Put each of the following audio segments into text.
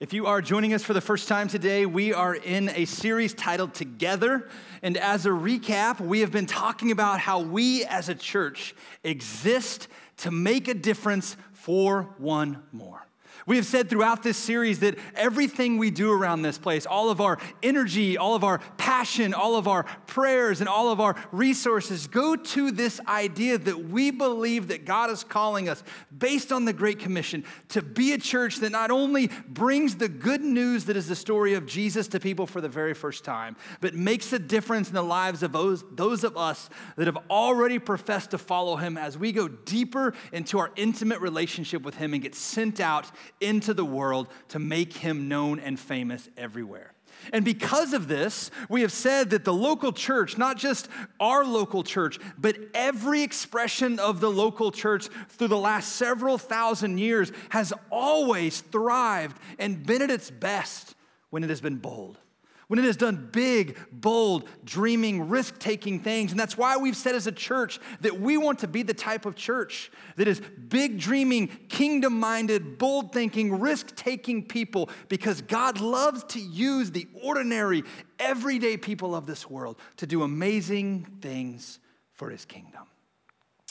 If you are joining us for the first time today, we are in a series titled Together. And as a recap, we have been talking about how we as a church exist to make a difference for one more. We have said throughout this series that everything we do around this place, all of our energy, all of our passion, all of our prayers, and all of our resources go to this idea that we believe that God is calling us, based on the Great Commission, to be a church that not only brings the good news that is the story of Jesus to people for the very first time, but makes a difference in the lives of those, those of us that have already professed to follow Him as we go deeper into our intimate relationship with Him and get sent out into the world to make him known and famous everywhere. And because of this, we have said that the local church, not just our local church, but every expression of the local church through the last several thousand years has always thrived and been at its best when it has been bold when it has done big, bold, dreaming, risk taking things. And that's why we've said as a church that we want to be the type of church that is big dreaming, kingdom minded, bold thinking, risk taking people because God loves to use the ordinary, everyday people of this world to do amazing things for his kingdom.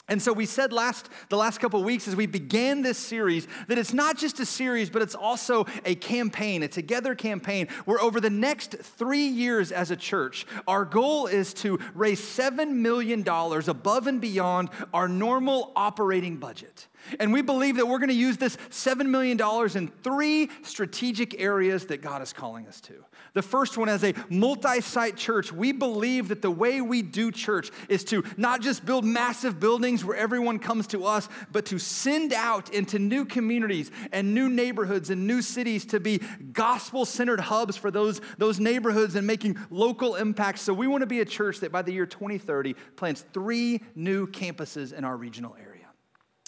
And so we said last the last couple of weeks as we began this series that it's not just a series, but it's also a campaign, a together campaign where over the next three years as a church, our goal is to raise $7 million above and beyond our normal operating budget. And we believe that we're going to use this $7 million in three strategic areas that God is calling us to. The first one, as a multi site church, we believe that the way we do church is to not just build massive buildings where everyone comes to us, but to send out into new communities and new neighborhoods and new cities to be gospel centered hubs for those, those neighborhoods and making local impacts. So we want to be a church that by the year 2030 plants three new campuses in our regional area.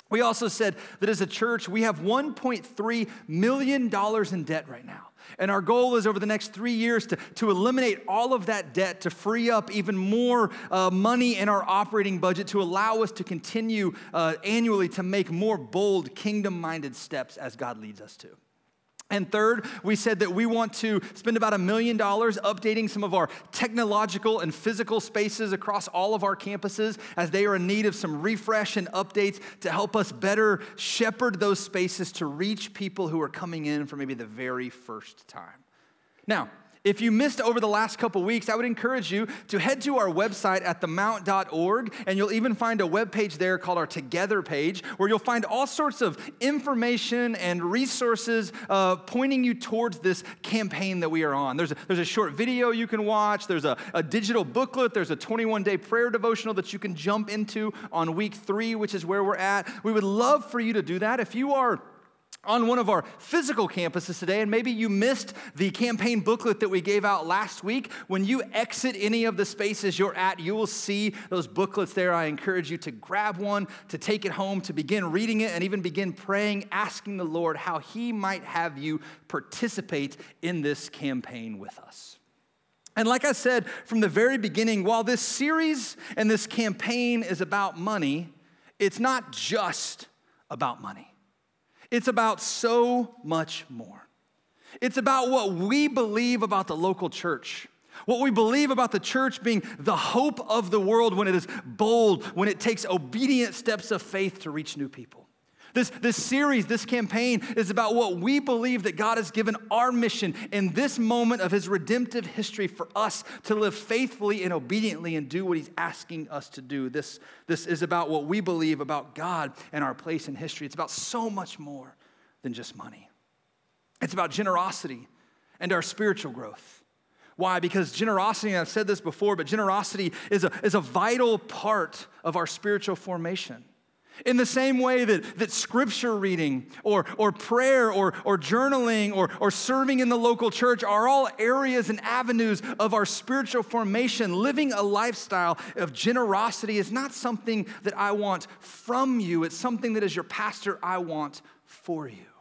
We also said that as a church, we have $1.3 million in debt right now. And our goal is over the next three years to, to eliminate all of that debt, to free up even more uh, money in our operating budget to allow us to continue uh, annually to make more bold, kingdom minded steps as God leads us to. And third, we said that we want to spend about a million dollars updating some of our technological and physical spaces across all of our campuses as they are in need of some refresh and updates to help us better shepherd those spaces to reach people who are coming in for maybe the very first time. Now, if you missed over the last couple weeks, I would encourage you to head to our website at themount.org, and you'll even find a web page there called our Together page, where you'll find all sorts of information and resources uh, pointing you towards this campaign that we are on. There's a, there's a short video you can watch, there's a, a digital booklet, there's a 21 day prayer devotional that you can jump into on week three, which is where we're at. We would love for you to do that. If you are on one of our physical campuses today, and maybe you missed the campaign booklet that we gave out last week. When you exit any of the spaces you're at, you will see those booklets there. I encourage you to grab one, to take it home, to begin reading it, and even begin praying, asking the Lord how He might have you participate in this campaign with us. And like I said from the very beginning, while this series and this campaign is about money, it's not just about money. It's about so much more. It's about what we believe about the local church. What we believe about the church being the hope of the world when it is bold, when it takes obedient steps of faith to reach new people. This, this series, this campaign is about what we believe that God has given our mission in this moment of His redemptive history for us to live faithfully and obediently and do what He's asking us to do. This, this is about what we believe about God and our place in history. It's about so much more than just money, it's about generosity and our spiritual growth. Why? Because generosity, and I've said this before, but generosity is a, is a vital part of our spiritual formation. In the same way that, that scripture reading or, or prayer or, or journaling or, or serving in the local church are all areas and avenues of our spiritual formation, living a lifestyle of generosity is not something that I want from you. It's something that, as your pastor, I want for you.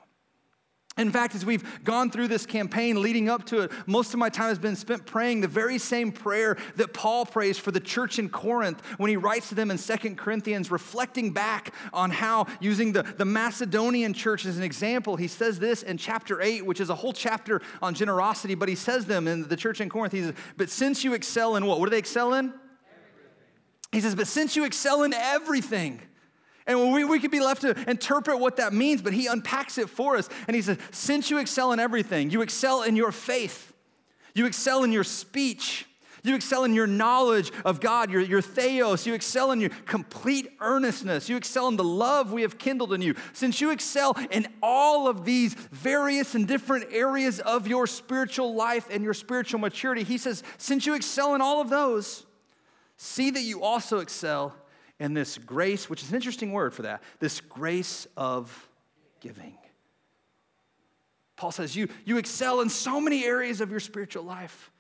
In fact, as we've gone through this campaign leading up to it, most of my time has been spent praying the very same prayer that Paul prays for the church in Corinth when he writes to them in Second Corinthians, reflecting back on how, using the, the Macedonian church as an example, he says this in chapter 8, which is a whole chapter on generosity, but he says them in the church in Corinth, he says, But since you excel in what? What do they excel in? Everything. He says, But since you excel in everything, and we, we could be left to interpret what that means, but he unpacks it for us. And he says, Since you excel in everything, you excel in your faith, you excel in your speech, you excel in your knowledge of God, your, your theos, you excel in your complete earnestness, you excel in the love we have kindled in you. Since you excel in all of these various and different areas of your spiritual life and your spiritual maturity, he says, Since you excel in all of those, see that you also excel and this grace, which is an interesting word for that, this grace of giving. Paul says, you, you excel in so many areas of your spiritual life.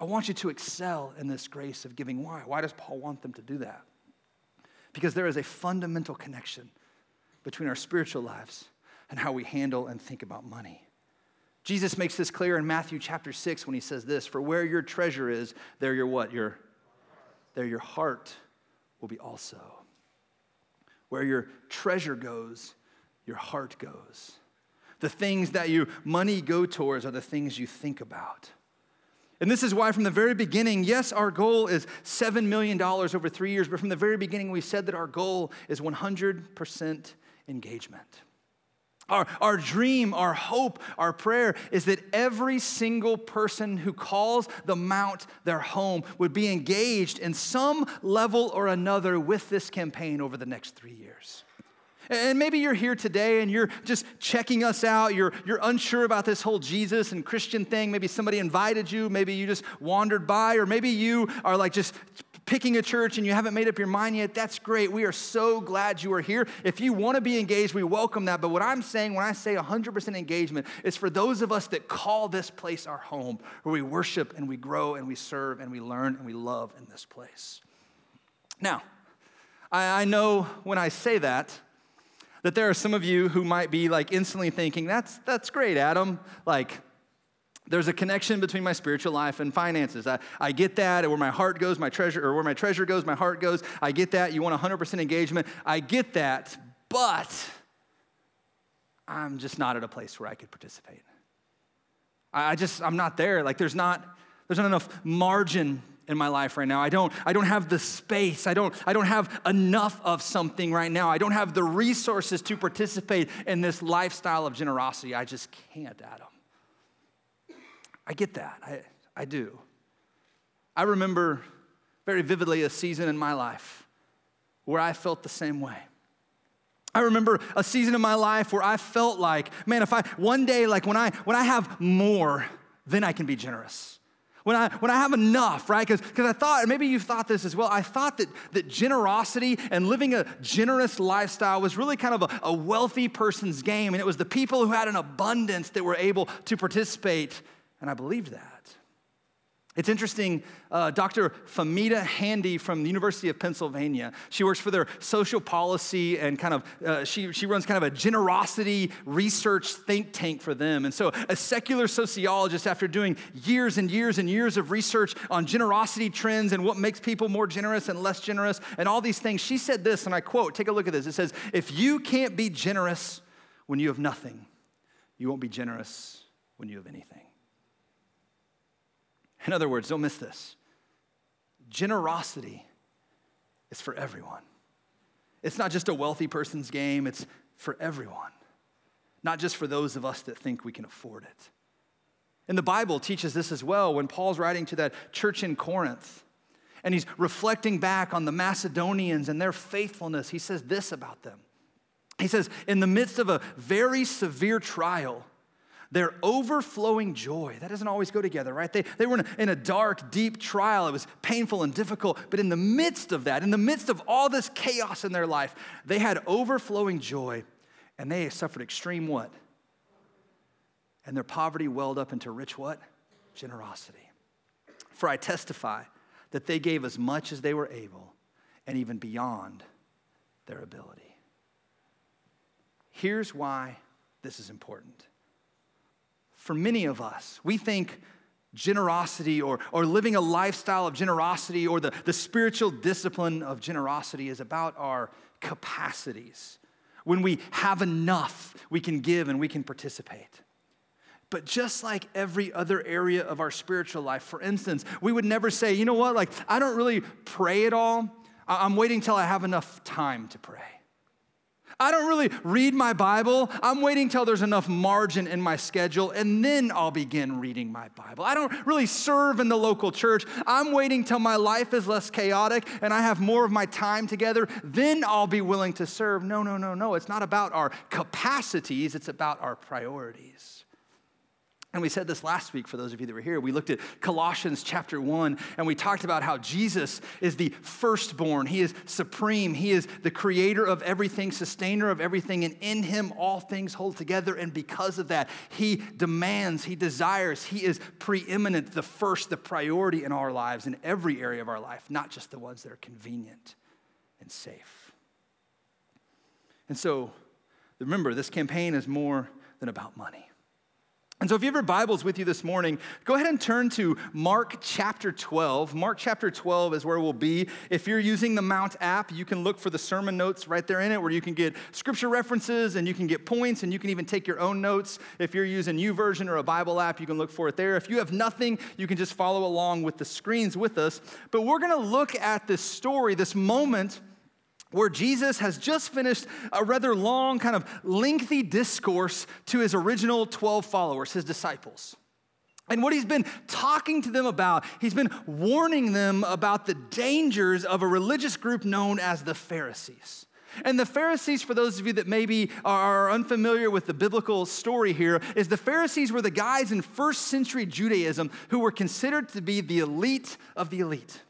I want you to excel in this grace of giving. Why? Why does Paul want them to do that? Because there is a fundamental connection between our spiritual lives and how we handle and think about money. Jesus makes this clear in Matthew chapter 6 when he says this, for where your treasure is, there your what? Your there your heart will be also. Where your treasure goes, your heart goes. The things that your money go towards are the things you think about. And this is why, from the very beginning, yes, our goal is $7 million over three years, but from the very beginning, we said that our goal is 100% engagement. Our, our dream, our hope, our prayer is that every single person who calls the Mount their home would be engaged in some level or another with this campaign over the next three years. And maybe you're here today and you're just checking us out. You're, you're unsure about this whole Jesus and Christian thing. Maybe somebody invited you. Maybe you just wandered by. Or maybe you are like just picking a church and you haven't made up your mind yet, that's great. We are so glad you are here. If you want to be engaged, we welcome that. But what I'm saying when I say 100% engagement is for those of us that call this place our home, where we worship and we grow and we serve and we learn and we love in this place. Now, I, know when I say that, that there are some of you who might be like instantly thinking, that's, that's great, Adam. Like, there's a connection between my spiritual life and finances. I, I get that. Where my heart goes, my treasure, or where my treasure goes, my heart goes. I get that. You want 100% engagement. I get that. But I'm just not at a place where I could participate. I just, I'm not there. Like there's not, there's not enough margin in my life right now. I don't, I don't have the space. I don't, I don't have enough of something right now. I don't have the resources to participate in this lifestyle of generosity. I just can't, Adam. I get that. I, I do. I remember very vividly a season in my life where I felt the same way. I remember a season in my life where I felt like, man, if I one day, like when I when I have more, then I can be generous. When I when I have enough, right? Because because I thought, maybe you thought this as well. I thought that that generosity and living a generous lifestyle was really kind of a, a wealthy person's game, and it was the people who had an abundance that were able to participate and I believed that. It's interesting, uh, Dr. Femida Handy from the University of Pennsylvania, she works for their social policy and kind of, uh, she, she runs kind of a generosity research think tank for them. And so, a secular sociologist, after doing years and years and years of research on generosity trends and what makes people more generous and less generous and all these things, she said this, and I quote, take a look at this. It says, If you can't be generous when you have nothing, you won't be generous when you have anything. In other words, don't miss this generosity is for everyone. It's not just a wealthy person's game, it's for everyone, not just for those of us that think we can afford it. And the Bible teaches this as well when Paul's writing to that church in Corinth and he's reflecting back on the Macedonians and their faithfulness. He says this about them. He says, In the midst of a very severe trial, their overflowing joy. That doesn't always go together, right? They, they were in a, in a dark, deep trial. It was painful and difficult. But in the midst of that, in the midst of all this chaos in their life, they had overflowing joy and they suffered extreme what? And their poverty welled up into rich what? Generosity. For I testify that they gave as much as they were able and even beyond their ability. Here's why this is important for many of us, we think generosity or, or living a lifestyle of generosity or the, the spiritual discipline of generosity is about our capacities. When we have enough, we can give and we can participate. But just like every other area of our spiritual life, for instance, we would never say, you know what, like, I don't really pray at all. I'm waiting till I have enough time to pray. I don't really read my Bible. I'm waiting till there's enough margin in my schedule, and then I'll begin reading my Bible. I don't really serve in the local church. I'm waiting till my life is less chaotic and I have more of my time together. Then I'll be willing to serve. No, no, no, no. It's not about our capacities, it's about our priorities. And we said this last week for those of you that were here. We looked at Colossians chapter 1 and we talked about how Jesus is the firstborn. He is supreme. He is the creator of everything, sustainer of everything, and in him all things hold together. And because of that, he demands, he desires, he is preeminent, the first, the priority in our lives, in every area of our life, not just the ones that are convenient and safe. And so, remember, this campaign is more than about money. And so, if you have your Bibles with you this morning, go ahead and turn to Mark chapter 12. Mark chapter 12 is where we'll be. If you're using the Mount app, you can look for the sermon notes right there in it where you can get scripture references and you can get points and you can even take your own notes. If you're using YouVersion or a Bible app, you can look for it there. If you have nothing, you can just follow along with the screens with us. But we're going to look at this story, this moment where Jesus has just finished a rather long, kind of lengthy discourse to his original 12 followers, his disciples. And what he's been talking to them about, he's been warning them about the dangers of a religious group known as the Pharisees. And the Pharisees, for those of you that maybe are unfamiliar with the biblical story here, is the Pharisees were the guys in first century Judaism who were considered to be the elite of the elite.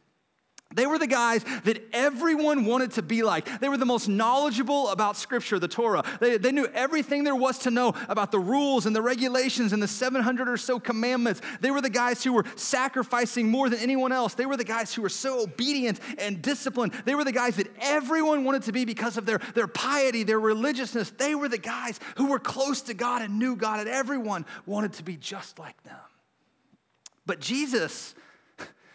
They were the guys that everyone wanted to be like. They were the most knowledgeable about Scripture, the Torah. They, they knew everything there was to know about the rules and the regulations and the 700 or so commandments. They were the guys who were sacrificing more than anyone else. They were the guys who were so obedient and disciplined. They were the guys that everyone wanted to be because of their, their piety, their religiousness. They were the guys who were close to God and knew God, and everyone wanted to be just like them. But Jesus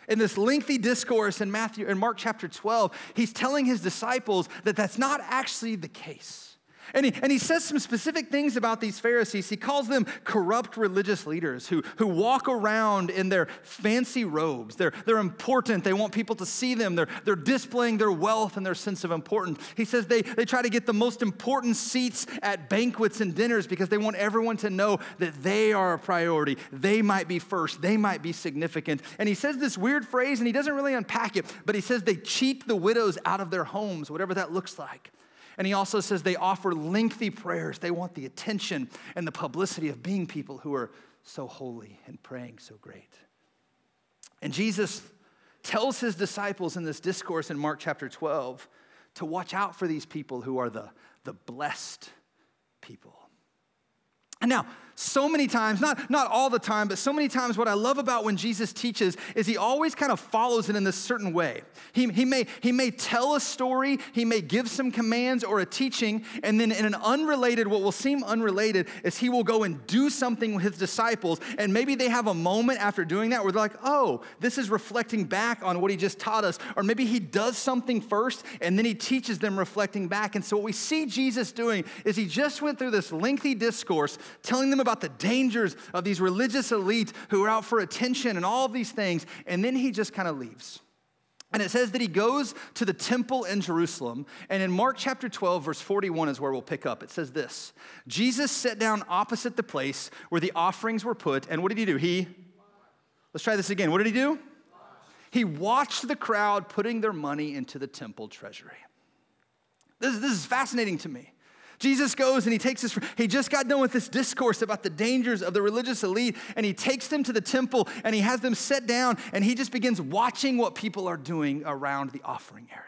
in this lengthy discourse in Matthew in Mark chapter 12, he's telling his disciples that that's not actually the case. And he, and he says some specific things about these Pharisees. He calls them corrupt religious leaders who, who walk around in their fancy robes. They're, they're important. They want people to see them. They're, they're displaying their wealth and their sense of importance. He says they, they try to get the most important seats at banquets and dinners because they want everyone to know that they are a priority. They might be first. They might be significant. And he says this weird phrase, and he doesn't really unpack it, but he says they cheat the widows out of their homes, whatever that looks like. And he also says they offer lengthy prayers. They want the attention and the publicity of being people who are so holy and praying so great. And Jesus tells his disciples in this discourse in Mark chapter 12 to watch out for these people who are the, the blessed people. And now, so many times, not, not all the time, but so many times, what I love about when Jesus teaches is he always kind of follows it in this certain way. He, he, may, he may tell a story, he may give some commands or a teaching, and then in an unrelated, what will seem unrelated, is he will go and do something with his disciples, and maybe they have a moment after doing that where they're like, oh, this is reflecting back on what he just taught us. Or maybe he does something first, and then he teaches them reflecting back. And so what we see Jesus doing is he just went through this lengthy discourse telling them about about the dangers of these religious elites who are out for attention and all of these things. And then he just kind of leaves. And it says that he goes to the temple in Jerusalem. And in Mark chapter 12, verse 41 is where we'll pick up. It says this Jesus sat down opposite the place where the offerings were put. And what did he do? He, let's try this again. What did he do? He watched the crowd putting their money into the temple treasury. This, this is fascinating to me. Jesus goes and he takes this, he just got done with this discourse about the dangers of the religious elite, and he takes them to the temple and he has them sit down and he just begins watching what people are doing around the offering area.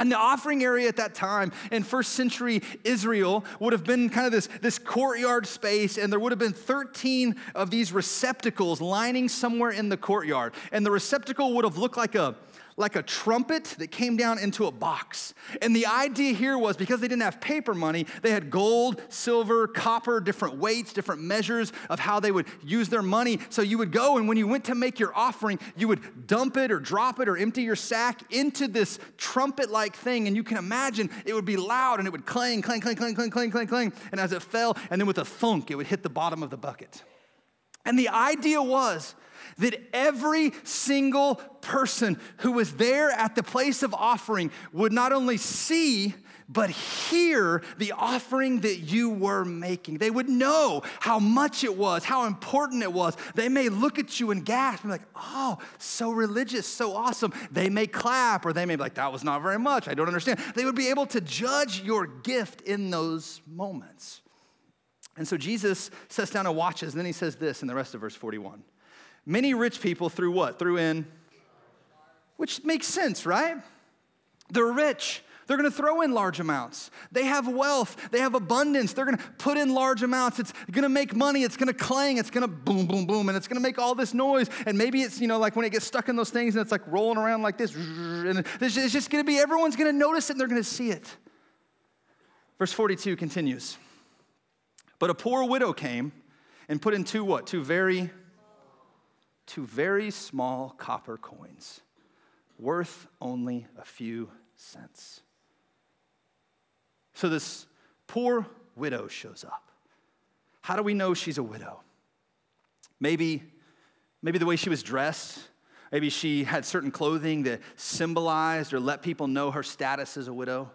And the offering area at that time in first century Israel would have been kind of this, this courtyard space, and there would have been 13 of these receptacles lining somewhere in the courtyard. And the receptacle would have looked like a, like a trumpet that came down into a box. And the idea here was because they didn't have paper money, they had gold, silver, copper, different weights, different measures of how they would use their money. So you would go, and when you went to make your offering, you would dump it or drop it or empty your sack into this trumpet like thing. And you can imagine it would be loud and it would clang, clang, clang, clang, clang, clang, clang, clang. And as it fell, and then with a thunk, it would hit the bottom of the bucket. And the idea was, that every single person who was there at the place of offering would not only see, but hear the offering that you were making. They would know how much it was, how important it was. They may look at you and gasp and be like, oh, so religious, so awesome. They may clap or they may be like, that was not very much. I don't understand. They would be able to judge your gift in those moments. And so Jesus sits down and watches, and then he says this in the rest of verse 41. Many rich people threw what? Threw in, which makes sense, right? They're rich. They're gonna throw in large amounts. They have wealth, they have abundance. They're gonna put in large amounts. It's gonna make money, it's gonna clang, it's gonna boom, boom, boom, and it's gonna make all this noise. And maybe it's, you know, like when it gets stuck in those things and it's like rolling around like this, and it's just gonna be, everyone's gonna notice it and they're gonna see it. Verse 42 continues. But a poor widow came and put in two what? Two very two very small copper coins, worth only a few cents. So this poor widow shows up. How do we know she's a widow? Maybe, maybe the way she was dressed, maybe she had certain clothing that symbolized or let people know her status as a widow.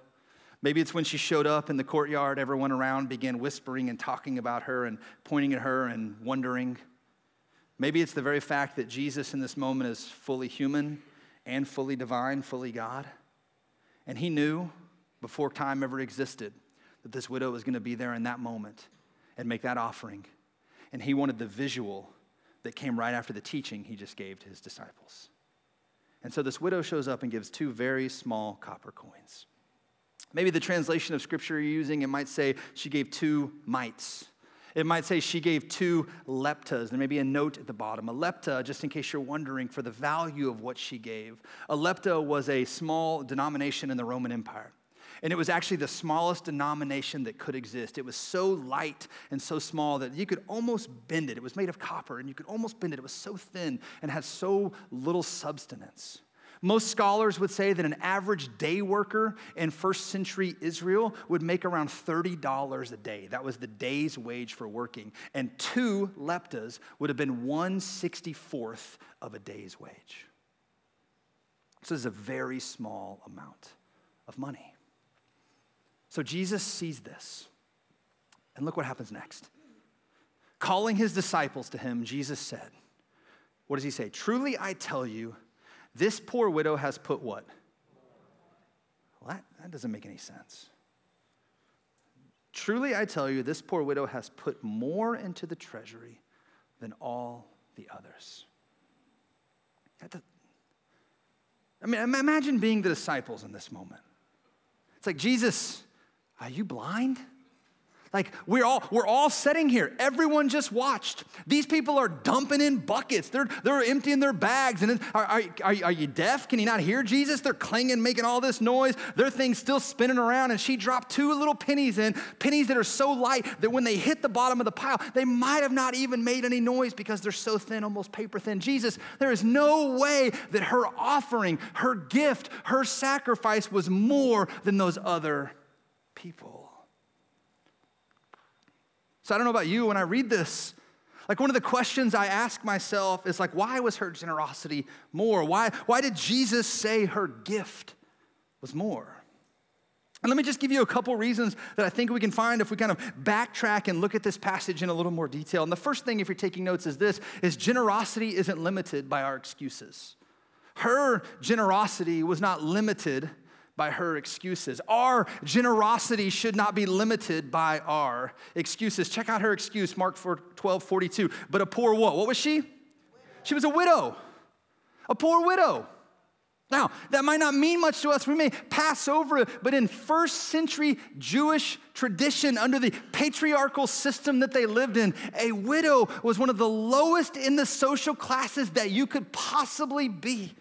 Maybe it's when she showed up in the courtyard, everyone around began whispering and talking about her and pointing at her and wondering. Maybe it's the very fact that Jesus in this moment is fully human and fully divine, fully God. And he knew before time ever existed that this widow was going to be there in that moment and make that offering. And he wanted the visual that came right after the teaching he just gave to his disciples. And so this widow shows up and gives two very small copper coins. Maybe the translation of scripture you're using, it might say she gave two mites. It might say she gave two leptas. There may be a note at the bottom. A lepta, just in case you're wondering, for the value of what she gave. A lepta was a small denomination in the Roman Empire. And it was actually the smallest denomination that could exist. It was so light and so small that you could almost bend it. It was made of copper, and you could almost bend it. It was so thin and had so little substance. Most scholars would say that an average day worker in first century Israel would make around $30 a day. That was the day's wage for working. And two leptas would have been 164th of a day's wage. So this is a very small amount of money. So Jesus sees this. And look what happens next. Calling his disciples to him, Jesus said, What does he say? Truly I tell you, this poor widow has put what? Well, that, that doesn't make any sense. Truly, I tell you, this poor widow has put more into the treasury than all the others. I mean, imagine being the disciples in this moment. It's like, Jesus, are you blind? Like we're all we're all sitting here. Everyone just watched. These people are dumping in buckets. They're they're emptying their bags. And are, are, are, you deaf? Can you not hear Jesus? They're clanging, making all this noise. Their thing's still spinning around. And she dropped two little pennies in, pennies that are so light that when they hit the bottom of the pile, they might have not even made any noise because they're so thin, almost paper thin. Jesus, there is no way that her offering, her gift, her sacrifice was more than those other people. So I don't know about you, when I read this, like one of the questions I ask myself is like, why was her generosity more? Why, why did Jesus say her gift was more? And let me just give you a couple reasons that I think we can find if we kind of backtrack and look at this passage in a little more detail. And the first thing, if you're taking notes, is this is generosity isn't limited by our excuses. Her generosity was not limited by her excuses. Our generosity should not be limited by our excuses. Check out her excuse, Mark 12, 42. But a poor what? What was she? She was a widow. A poor widow. Now, that might not mean much to us. We may pass over it, but in first century Jewish tradition, under the patriarchal system that they lived in, a widow was one of the lowest in the social classes that you could possibly be.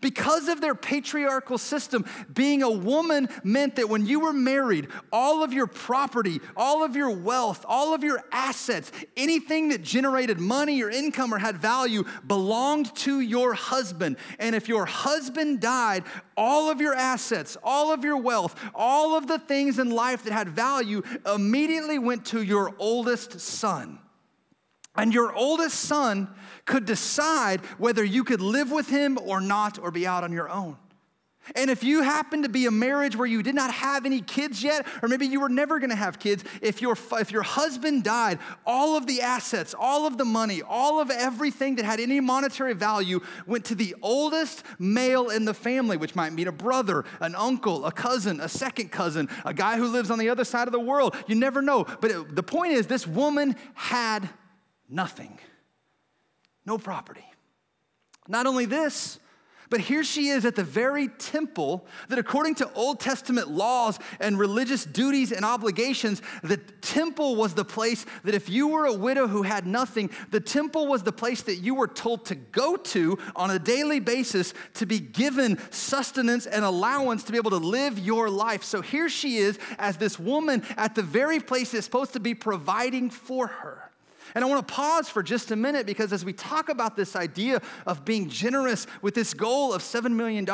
Because of their patriarchal system, being a woman meant that when you were married, all of your property, all of your wealth, all of your assets, anything that generated money or income or had value belonged to your husband. And if your husband died, all of your assets, all of your wealth, all of the things in life that had value immediately went to your oldest son. And your oldest son could decide whether you could live with him or not or be out on your own. And if you happen to be a marriage where you did not have any kids yet, or maybe you were never gonna have kids, if your, if your husband died, all of the assets, all of the money, all of everything that had any monetary value went to the oldest male in the family, which might mean a brother, an uncle, a cousin, a second cousin, a guy who lives on the other side of the world. You never know. But it, the point is, this woman had nothing, no property. Not only this, but here she is at the very temple that, according to Old Testament laws and religious duties and obligations, the temple was the place that if you were a widow who had nothing, the temple was the place that you were told to go to on a daily basis to be given sustenance and allowance to be able to live your life. So here she is as this woman at the very place that's supposed to be providing for her. And I want to pause for just a minute because as we talk about this idea of being generous with this goal of $7 million,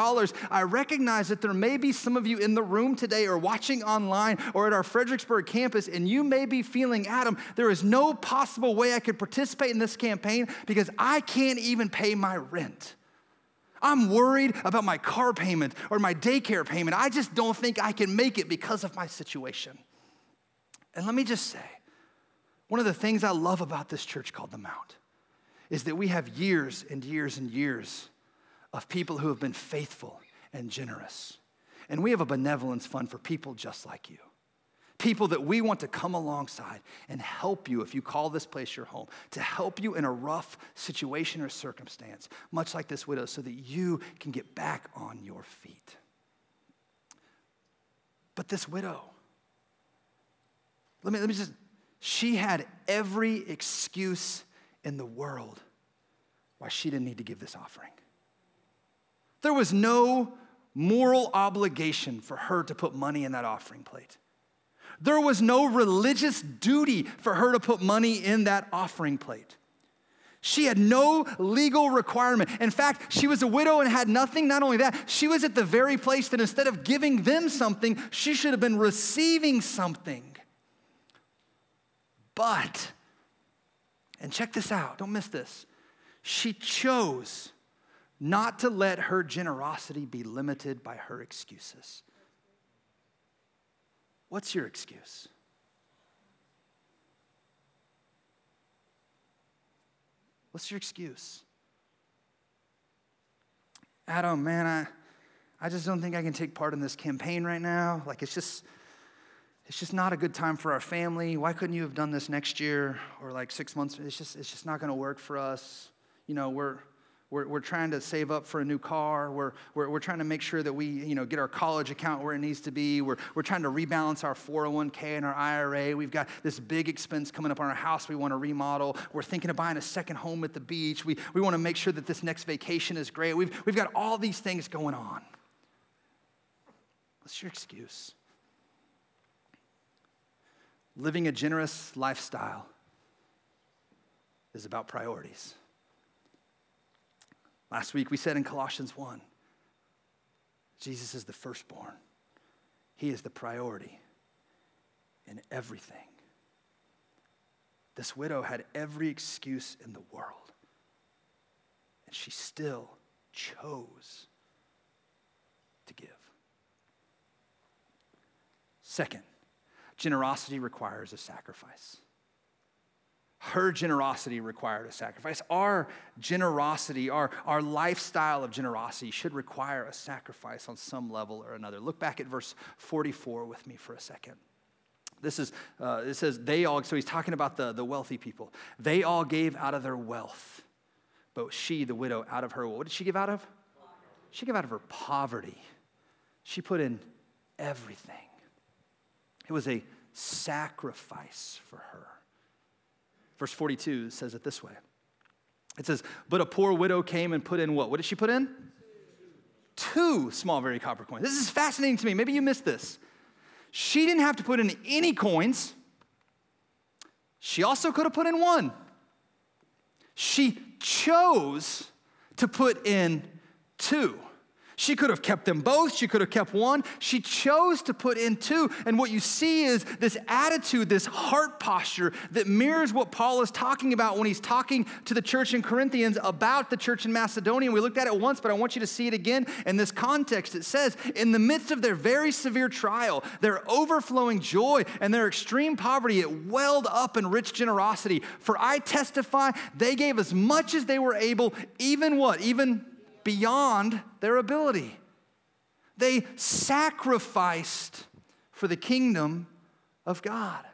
I recognize that there may be some of you in the room today or watching online or at our Fredericksburg campus, and you may be feeling, Adam, there is no possible way I could participate in this campaign because I can't even pay my rent. I'm worried about my car payment or my daycare payment. I just don't think I can make it because of my situation. And let me just say, one of the things I love about this church called the Mount is that we have years and years and years of people who have been faithful and generous. And we have a benevolence fund for people just like you. People that we want to come alongside and help you if you call this place your home, to help you in a rough situation or circumstance, much like this widow, so that you can get back on your feet. But this widow, let me, let me just she had every excuse in the world why she didn't need to give this offering. There was no moral obligation for her to put money in that offering plate. There was no religious duty for her to put money in that offering plate. She had no legal requirement. In fact, she was a widow and had nothing. Not only that, she was at the very place that instead of giving them something, she should have been receiving something. But, and check this out, don't miss this. She chose not to let her generosity be limited by her excuses. What's your excuse? What's your excuse? Adam, man, I, I just don't think I can take part in this campaign right now. Like, it's just, it's just not a good time for our family. Why couldn't you have done this next year or like six months? It's just, it's just not going to work for us. You know, we're, we're, we're trying to save up for a new car. We're, we're, we're trying to make sure that we, you know, get our college account where it needs to be. We're, we're trying to rebalance our 401k and our IRA. We've got this big expense coming up on our house we want to remodel. We're thinking of buying a second home at the beach. We, we want to make sure that this next vacation is great. We've, we've got all these things going on. What's your excuse? Living a generous lifestyle is about priorities. Last week we said in Colossians 1 Jesus is the firstborn, He is the priority in everything. This widow had every excuse in the world, and she still chose to give. Second, Generosity requires a sacrifice. Her generosity required a sacrifice. Our generosity, our, our lifestyle of generosity should require a sacrifice on some level or another. Look back at verse 44 with me for a second. This is, uh, it says, they all, so he's talking about the, the wealthy people. They all gave out of their wealth, but she, the widow, out of her, what did she give out of? She gave out of her poverty. She put in everything. It was a sacrifice for her. Verse 42 says it this way it says, But a poor widow came and put in what? What did she put in? two small very copper coins. This is fascinating to me. Maybe you missed this. She didn't have to put in any coins. She also could have put in one. She chose to put in two. She could have kept them both. She could have kept one. She chose to put in two. And what you see is this attitude, this heart posture that mirrors what Paul is talking about when he's talking to the church in Corinthians about the church in Macedonia. We looked at it once, but I want you to see it again in this context. It says, in the midst of their very severe trial, their overflowing joy, and their extreme poverty, it welled up in rich generosity. For I testify, they gave as much as they were able, even what? Even beyond their ability. They sacrificed for the kingdom of God.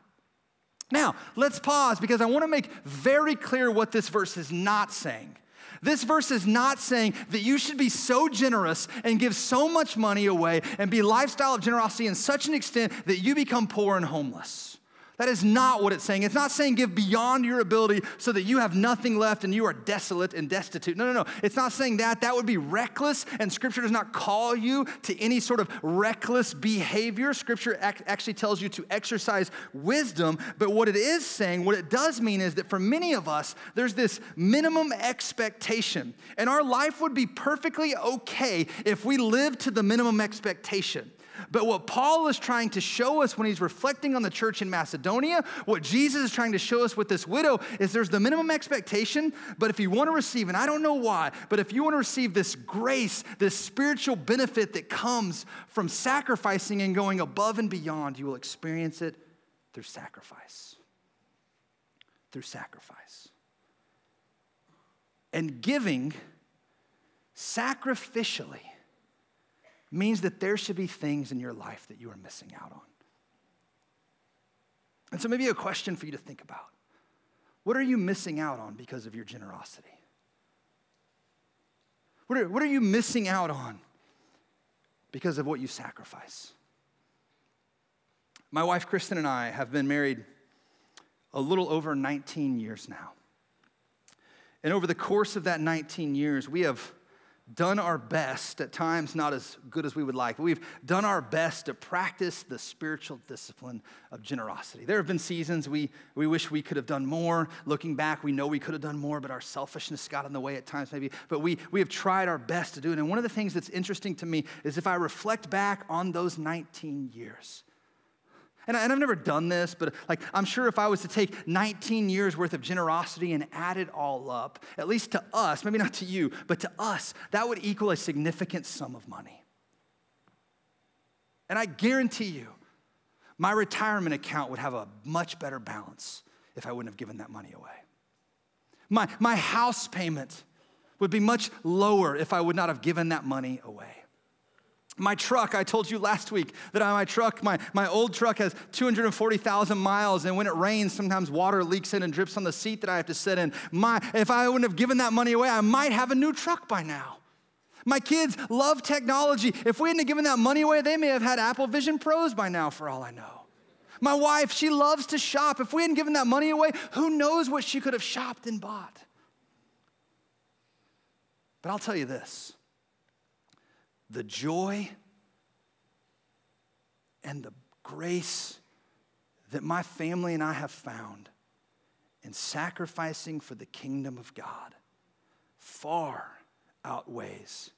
Now, let's pause because I want to make very clear what this verse is not saying. This verse is not saying that you should be so generous and give so much money away and be lifestyle of generosity in such an extent that you become poor and homeless. That is not what it's saying. It's not saying give beyond your ability so that you have nothing left and you are desolate and destitute. No, no, no. It's not saying that. That would be reckless, and Scripture does not call you to any sort of reckless behavior. Scripture actually tells you to exercise wisdom. But what it is saying, what it does mean is that for many of us, there's this minimum expectation, and our life would be perfectly okay if we lived to the minimum expectation. But what Paul is trying to show us when he's reflecting on the church in Macedonia, what Jesus is trying to show us with this widow is there's the minimum expectation, but if you want to receive, and I don't know why, but if you want to receive this grace, this spiritual benefit that comes from sacrificing and going above and beyond, you will experience it through sacrifice. Through sacrifice. And giving sacrificially means that there should be things in your life that you are missing out on. And so, maybe a question for you to think about what are you missing out on because of your generosity? What are, what are you missing out on because of what you sacrifice? My wife, Kristen, and I have been married a little over 19 years now. And over the course of that 19 years, we have done our best, at times not as good as we would like, but we've done our best to practice the spiritual discipline of generosity. There have been seasons we, we wish we could have done more. Looking back, we know we could have done more, but our selfishness got in the way at times, maybe. But we, we have tried our best to do it. And one of the things that's interesting to me is if I reflect back on those 19 years, and, I, have never done this, but like I'm sure if I was to take 19 years worth of generosity and add it all up, at least to us, maybe not to you, but to us, that would equal a significant sum of money. And I guarantee you, my retirement account would have a much better balance if I wouldn't have given that money away. My, my house payment would be much lower if I would not have given that money away. My truck, I told you last week that my truck, my, my old truck has 240,000 miles, and when it rains, sometimes water leaks in and drips on the seat that I have to sit in. My, if I wouldn't have given that money away, I might have a new truck by now. My kids love technology. If we hadn't given that money away, they may have had Apple Vision Pros by now, for all I know. My wife, she loves to shop. If we hadn't given that money away, who knows what she could have shopped and bought. But I'll tell you this the joy and the grace that my family and I have found in sacrificing for the kingdom of God far outweighs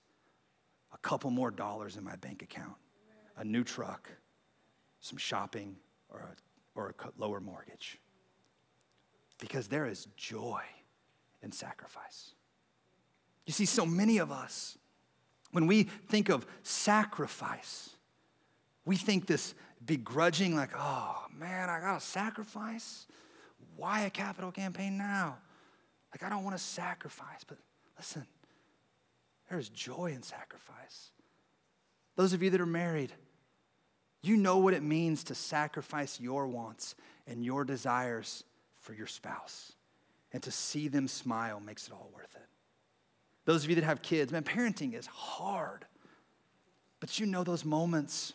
a couple more dollars in my bank account, a new truck, some shopping, or a, or a lower mortgage. Because there is joy in sacrifice. You see, so many of us when we think of sacrifice, we think this begrudging, like, oh man, I gotta sacrifice? Why a capital campaign now? Like, I don't wanna sacrifice. But listen, there's joy in sacrifice. Those of you that are married, you know what it means to sacrifice your wants and your desires for your spouse. And to see them smile makes it all worth it. Those of you that have kids, man, parenting is hard. But you know those moments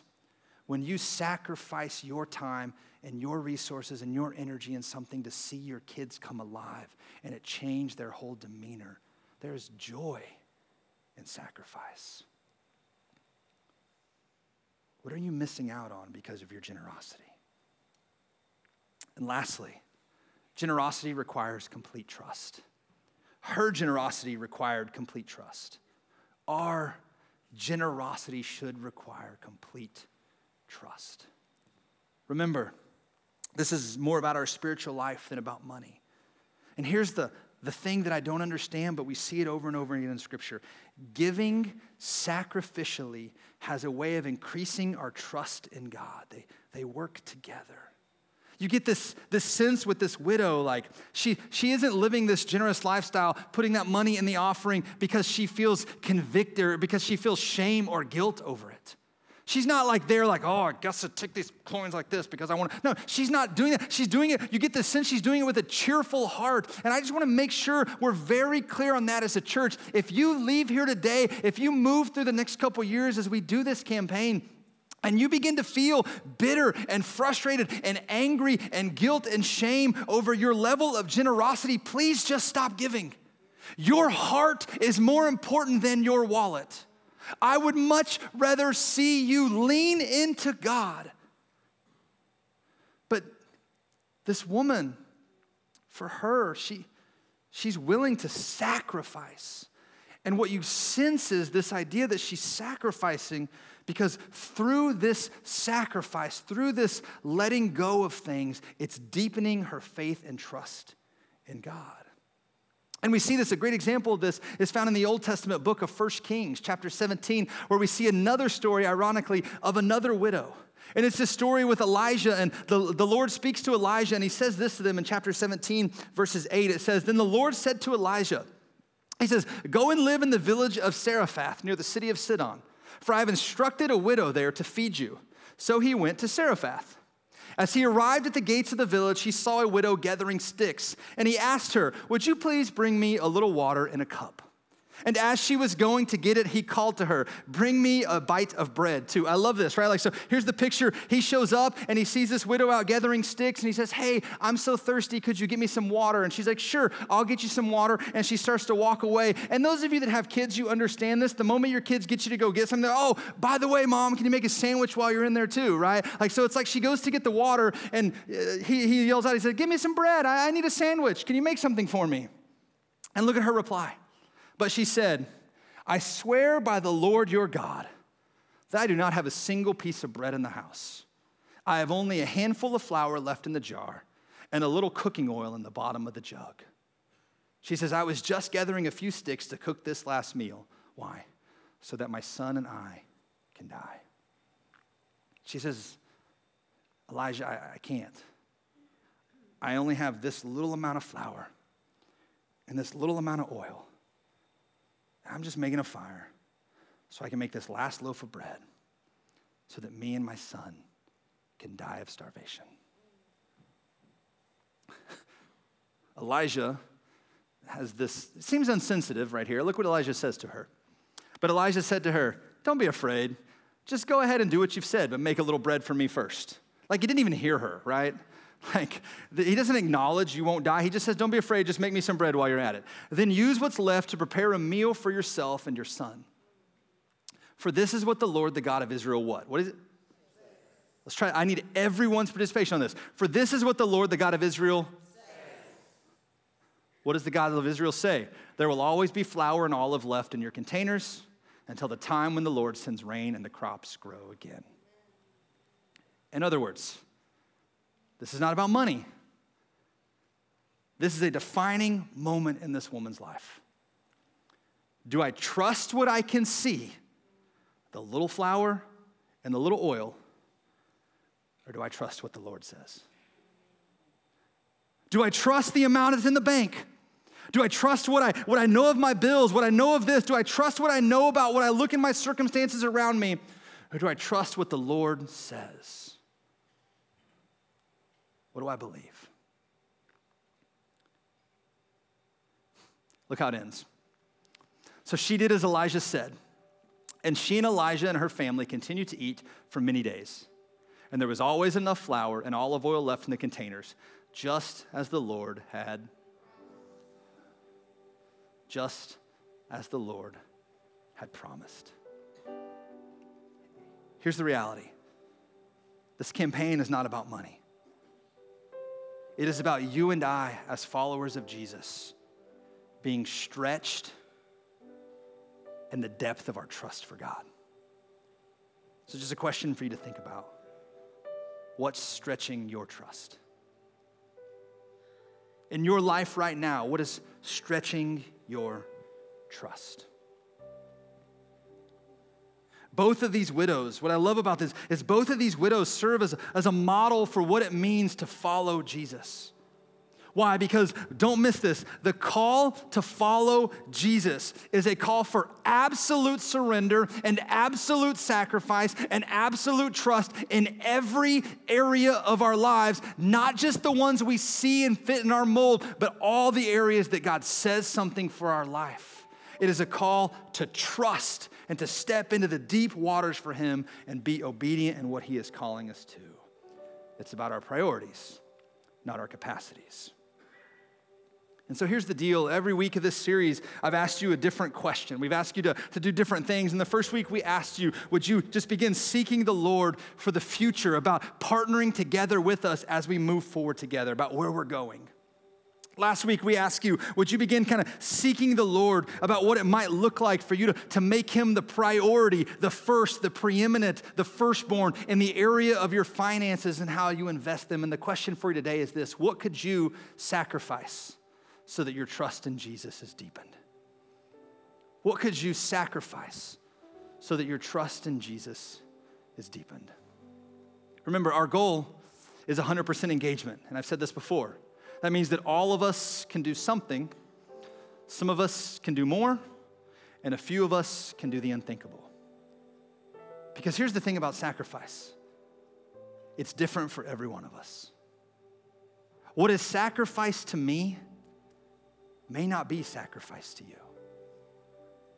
when you sacrifice your time and your resources and your energy in something to see your kids come alive and it changed their whole demeanor. There's joy in sacrifice. What are you missing out on because of your generosity? And lastly, generosity requires complete trust. Her generosity required complete trust. Our generosity should require complete trust. Remember, this is more about our spiritual life than about money. And here's the, the thing that I don't understand, but we see it over and over again in Scripture. Giving sacrificially has a way of increasing our trust in God, they, they work together. You get this, this sense with this widow, like she, she isn't living this generous lifestyle, putting that money in the offering because she feels convicted or because she feels shame or guilt over it. She's not like there, like, oh, I guess I take these coins like this because I want to. No, she's not doing that. She's doing it, you get the sense she's doing it with a cheerful heart. And I just want to make sure we're very clear on that as a church. If you leave here today, if you move through the next couple years as we do this campaign, and you begin to feel bitter and frustrated and angry and guilt and shame over your level of generosity, please just stop giving. Your heart is more important than your wallet. I would much rather see you lean into God. But this woman, for her, she, she's willing to sacrifice. And what you sense is this idea that she's sacrificing because through this sacrifice, through this letting go of things, it's deepening her faith and trust in God. And we see this, a great example of this is found in the Old Testament book of First Kings, chapter 17, where we see another story, ironically, of another widow. And it's this story with Elijah, and the, the Lord speaks to Elijah, and he says this to them in chapter 17, verses 8. It says, Then the Lord said to Elijah, He says, Go and live in the village of Zarephath near the city of Sidon, for I have instructed a widow there to feed you. So he went to Zarephath. As he arrived at the gates of the village, he saw a widow gathering sticks, and he asked her, Would you please bring me a little water in a cup? And as she was going to get it, he called to her, Bring me a bite of bread, too. I love this, right? Like, so here's the picture. He shows up and he sees this widow out gathering sticks and he says, Hey, I'm so thirsty. Could you get me some water? And she's like, Sure, I'll get you some water. And she starts to walk away. And those of you that have kids, you understand this. The moment your kids get you to go get something, oh, by the way, mom, can you make a sandwich while you're in there, too, right? Like, so it's like she goes to get the water and uh, he, he yells out, He said, Give me some bread. I, I need a sandwich. Can you make something for me? And look at her reply. But she said, I swear by the Lord your God that I do not have a single piece of bread in the house. I have only a handful of flour left in the jar and a little cooking oil in the bottom of the jug. She says, I was just gathering a few sticks to cook this last meal. Why? So that my son and I can die. She says, Elijah, I, I can't. I only have this little amount of flour and this little amount of oil. I'm just making a fire so I can make this last loaf of bread so that me and my son can die of starvation. Elijah has this, it seems insensitive right here. Look what Elijah says to her. But Elijah said to her, Don't be afraid. Just go ahead and do what you've said, but make a little bread for me first. Like he didn't even hear her, right? Like, he doesn't acknowledge you won't die. He just says, Don't be afraid, just make me some bread while you're at it. Then use what's left to prepare a meal for yourself and your son. For this is what the Lord, the God of Israel, what? What is it? Let's try. I need everyone's participation on this. For this is what the Lord, the God of Israel, what does the God of Israel say? There will always be flour and olive left in your containers until the time when the Lord sends rain and the crops grow again. In other words, this is not about money. This is a defining moment in this woman's life. Do I trust what I can see, the little flour and the little oil, or do I trust what the Lord says? Do I trust the amount that's in the bank? Do I trust what I, what I know of my bills, what I know of this? Do I trust what I know about what I look in my circumstances around me? Or do I trust what the Lord says? What do I believe? Look how it ends. So she did as Elijah said, and she and Elijah and her family continued to eat for many days. And there was always enough flour and olive oil left in the containers, just as the Lord had. Just as the Lord had promised. Here's the reality This campaign is not about money. It is about you and I, as followers of Jesus, being stretched in the depth of our trust for God. So, just a question for you to think about what's stretching your trust? In your life right now, what is stretching your trust? Both of these widows, what I love about this is both of these widows serve as, as a model for what it means to follow Jesus. Why? Because don't miss this. The call to follow Jesus is a call for absolute surrender and absolute sacrifice and absolute trust in every area of our lives, not just the ones we see and fit in our mold, but all the areas that God says something for our life. It is a call to trust and to step into the deep waters for Him and be obedient in what He is calling us to. It's about our priorities, not our capacities. And so here's the deal. Every week of this series, I've asked you a different question. We've asked you to, to do different things. In the first week, we asked you, would you just begin seeking the Lord for the future, about partnering together with us as we move forward together, about where we're going? Last week, we asked you, would you begin kind of seeking the Lord about what it might look like for you to, to make Him the priority, the first, the preeminent, the firstborn in the area of your finances and how you invest them? And the question for you today is this What could you sacrifice? so that your trust in Jesus is deepened? What could you sacrifice so that your trust in Jesus is deepened? Remember, our goal is 100% engagement, and I've said this before. That means that all of us can do something, some of us can do more, and a few of us can do the unthinkable. Because here's the thing about sacrifice it's different for every one of us. What is sacrifice to me may not be sacrifice to you.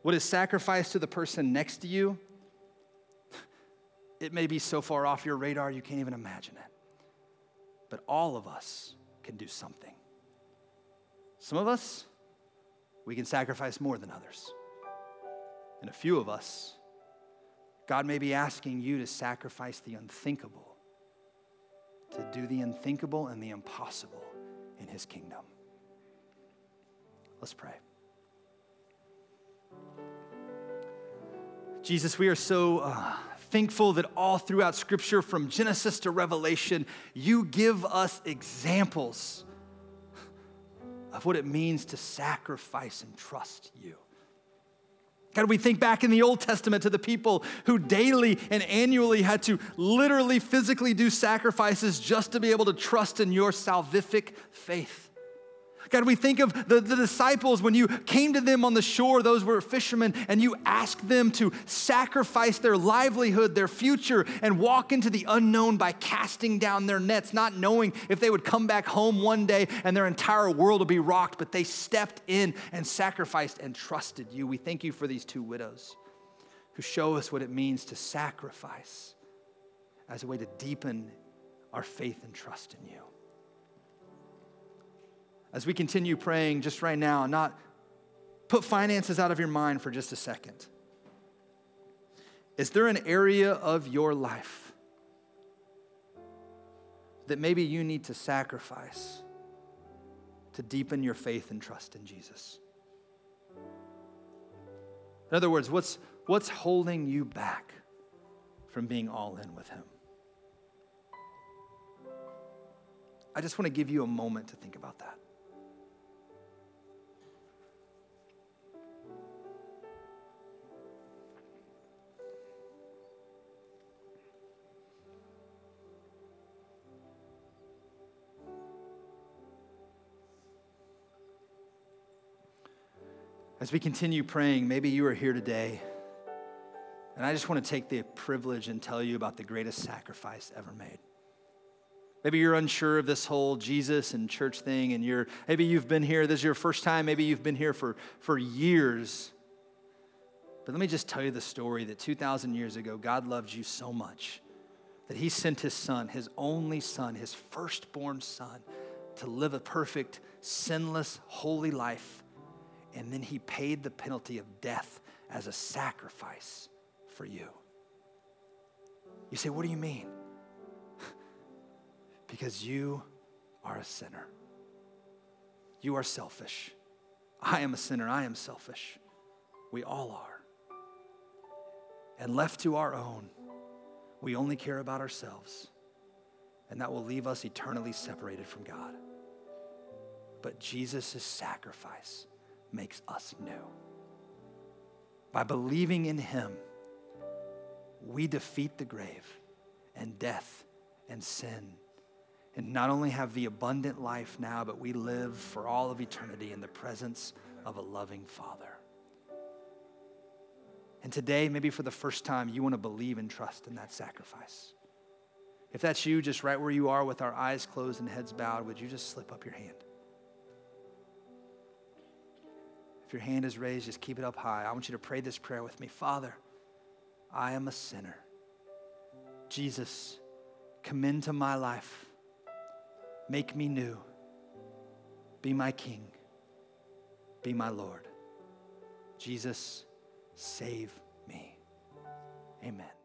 What is sacrifice to the person next to you, it may be so far off your radar you can't even imagine it. But all of us can do something. Some of us, we can sacrifice more than others. And a few of us, God may be asking you to sacrifice the unthinkable, to do the unthinkable and the impossible in His kingdom. Let's pray. Jesus, we are so uh, thankful that all throughout Scripture, from Genesis to Revelation, you give us examples of what it means to sacrifice and trust you. God, we think back in the Old Testament to the people who daily and annually had to literally, physically do sacrifices just to be able to trust in your salvific faith. God, we think of the, the disciples when you came to them on the shore, those were fishermen, and you asked them to sacrifice their livelihood, their future, and walk into the unknown by casting down their nets, not knowing if they would come back home one day and their entire world would be rocked, but they stepped in and sacrificed and trusted you. We thank you for these two widows who show us what it means to sacrifice as a way to deepen our faith and trust in you as we continue praying just right now, not put finances out of your mind for just a second. Is there an area of your life that maybe you need to sacrifice to deepen your faith and trust in Jesus? In other words, what's, what's holding you back from being all in with Him? I just want to give you a moment to think about that. As we continue praying, maybe you are here today, and I just want to take the privilege and tell you about the greatest sacrifice ever made. Maybe you're unsure of this whole Jesus and church thing, and you're maybe you've been here, this is your first time, maybe you've been here for, for years. But let me just tell you the story that 2,000 years ago, God loved you so much that He sent His Son, His only Son, His firstborn Son, to live a perfect, sinless, holy life and then he paid the penalty of death as a sacrifice for you. You say, What do you mean? because you are a sinner. You are selfish. I am a sinner. I am selfish. We all are. And left to our own, we only care about ourselves. And that will leave us eternally separated from God. But Jesus' sacrifice makes us new. By believing in him, we defeat the grave and death and sin. And not only have the abundant life now, but we live for all of eternity in the presence of a loving Father. And today, maybe for the first time, you want to believe and trust in that sacrifice. If that's you, just right where you are with our eyes closed and heads bowed, would you just slip up your hand? If your hand is raised, just keep it up high. I want you to pray this prayer with me Father, I am a sinner. Jesus, come into my life. Make me new. Be my King. Be my Lord. Jesus, save me. Amen.